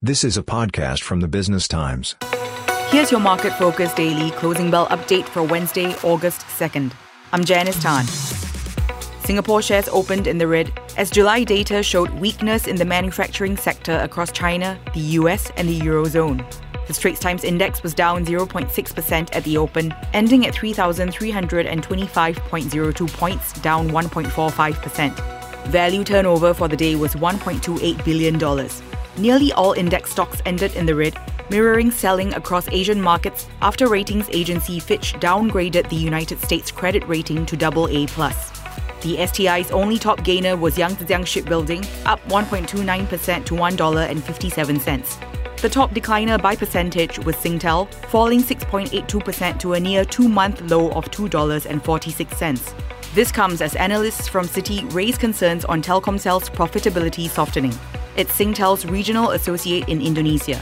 This is a podcast from the Business Times. Here's your market focus daily closing bell update for Wednesday, August 2nd. I'm Janice Tan. Singapore shares opened in the red as July data showed weakness in the manufacturing sector across China, the US, and the Eurozone. The Straits Times Index was down 0.6% at the open, ending at 3,325.02 points, down 1.45%. Value turnover for the day was $1.28 billion. Nearly all index stocks ended in the red, mirroring selling across Asian markets after ratings agency Fitch downgraded the United States credit rating to AA+. The STI's only top gainer was Yangzijiang Shipbuilding, up 1.29% to $1.57. The top decliner by percentage was Singtel, falling 6.82% to a near two month low of $2.46. This comes as analysts from Citi raise concerns on Telkomsel's profitability softening. It's Singtel's regional associate in Indonesia.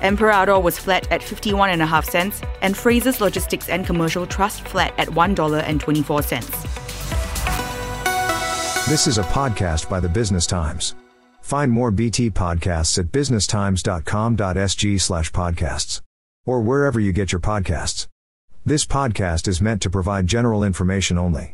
Emperador was flat at 51.5 cents, and Frasers Logistics and Commercial Trust flat at $1.24. This is a podcast by the Business Times. Find more BT podcasts at businesstimes.com.sg slash podcasts or wherever you get your podcasts. This podcast is meant to provide general information only.